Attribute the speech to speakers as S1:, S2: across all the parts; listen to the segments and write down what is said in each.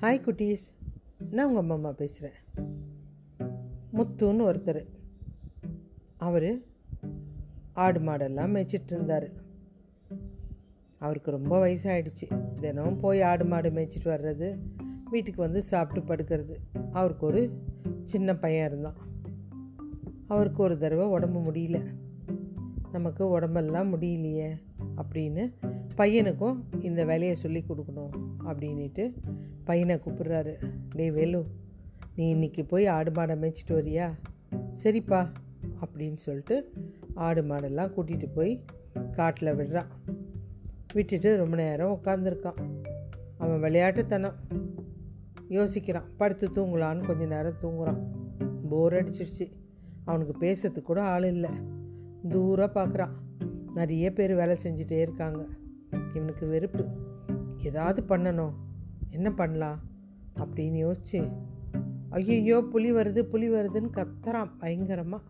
S1: Hi குட்டீஸ். நான் உங்கள் அம்மா அம்மா பேசுகிறேன் முத்துன்னு ஒருத்தர். அவர் ஆடு மாடெல்லாம் மேய்ச்சிட்டு இருந்தார். அவருக்கு ரொம்ப வயசாயிடுச்சு. தினமும் போய் ஆடு மாடு மேய்ச்சிட்டு வர்றது வீட்டுக்கு வந்து சாப்பிட்டு படுக்கிறது. அவருக்கு ஒரு சின்ன பையன் இருந்தான். அவருக்கு ஒரு தடவை உடம்பு முடியல. நமக்கு உடம்பெல்லாம் முடியலையே அப்படின்னு பையனுக்கும் இந்த வேலையை சொல்லி கொடுக்கணும் அப்படின்ட்டு பையனை கூப்பிடுறாரு. டேய் வேலு நீ இன்னைக்கு போய் ஆடு மாடை மேய்ச்சிட்டு வரியா? சரிப்பா அப்படின்னு சொல்லிட்டு ஆடு மாடெல்லாம் கூட்டிகிட்டு போய் காட்டில் விடுறான். விட்டுட்டு ரொம்ப நேரம் உட்காந்துருக்கான் அவன் விளையாட்டுத்தனம். யோசிக்கிறான் படுத்து தூங்கலான்னு கொஞ்ச நேரம் தூங்குறான். போர் அடிச்சிருச்சு. அவனுக்கு பேசுறதுக்கு கூட ஆள் இல்லை. தூரம் பார்க்குறான் நிறைய பேர் வேலை செஞ்சுட்டே இருக்காங்க. இவனுக்கு வெறுப்பு. ஏதாவது பண்ணணும். என்ன பண்ணலாம்? அப்படின்னு யோசிச்சு ஐயோ புலி வருது புலி வருதுன்னு கத்துறான் பயங்கரமாக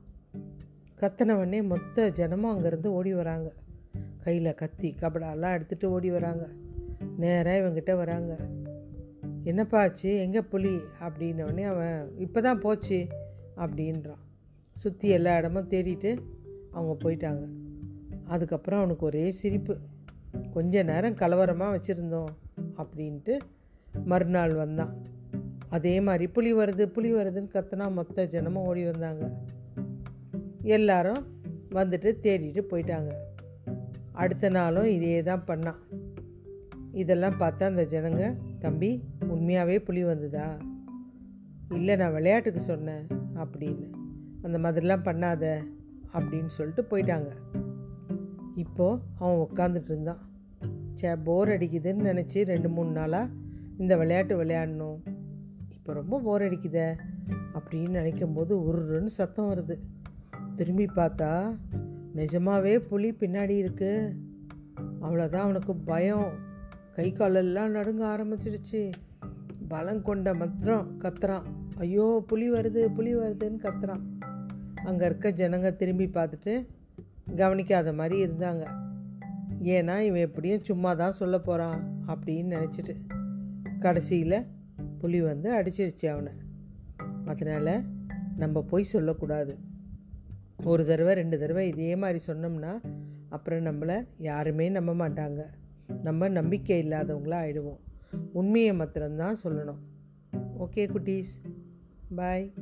S1: கத்தினவொடனே மொத்த ஜனமும் அங்கேருந்து ஓடி வராங்க. கையில் கத்தி கபடாலாம் எடுத்துகிட்டு ஓடி வராங்க. நேராக இவங்கிட்ட வராங்க. என்னப்பா ஆச்சு? எங்கே புலி? அப்படின்னோடனே அவன் இப்போ தான் போச்சு அப்படின்றான். சுற்றி எல்லா இடமும் தேடிட்டு அவங்க போயிட்டாங்க. அதுக்கப்புறம் அவனுக்கு ஒரே சிரிப்பு. கொஞ்ச நேரம் கலவரமாக வச்சுருந்தோம் அப்படின்ட்டு மறுநாள் வந்தான். அதே மாதிரி புலி வருது புலி வருதுன்னு கத்துனா மொத்த ஜனமும் ஓடி வந்தாங்க. எல்லாரும் வந்துட்டு தேடிட்டு போயிட்டாங்க. அடுத்த நாளும் இதே தான் பண்ணான். இதெல்லாம் பார்த்தா அந்த ஜனங்க தம்பி உண்மையாகவே புலி வந்ததா? இல்லை நான் விளையாட்டுக்கு சொன்னேன் அப்படின்னு. அந்த மாதிரிலாம் பண்ணாத அப்படின்னு சொல்லிட்டு போயிட்டாங்க. இப்போது அவன் உட்காந்துட்டு இருந்தான். சே போர் அடிக்குதுன்னு நினச்சி ரெண்டு மூணு நாளாக இந்த விளையாட்டு விளையாடணும். இப்போ ரொம்ப போர் அடிக்குதே அப்படின்னு நினைக்கும் போது உருன்னு சத்தம் வருது. திரும்பி பார்த்தா நிஜமாகவே புலி பின்னாடி இருக்குது அவ்வளோதான் அவனுக்கு பயம். கை காலெல்லாம் நடுங்க ஆரம்பிச்சிடுச்சு. பலம் கொண்ட மத்திரம் கத்துறான். ஐயோ புலி வருது புலி வருதுன்னு கத்துறான். அங்கே இருக்க ஜனங்க திரும்பி பார்த்துட்டு கவனிக்காத மாதிரி இருந்தாங்க. ஏன்னா இவன் எப்படியும் சும்மா தான் சொல்ல போகிறான் அப்படின்னு நினச்சிட்டு கடைசியில் புலி வந்து அடிச்சிருச்சு அவனை. அதனால் நம்ம போய் சொல்லக்கூடாது. ஒரு தடவை ரெண்டு தடவை இதே மாதிரி சொன்னோம்னா அப்புறம் நம்மளை யாருமே நம்ப மாட்டாங்க. நம்ம நம்பிக்கை இல்லாதவங்களாக ஆயிடுவோம். உண்மையை மாத்திரம்தான் சொல்லணும். ஓகே குட்டீஸ். பாய்.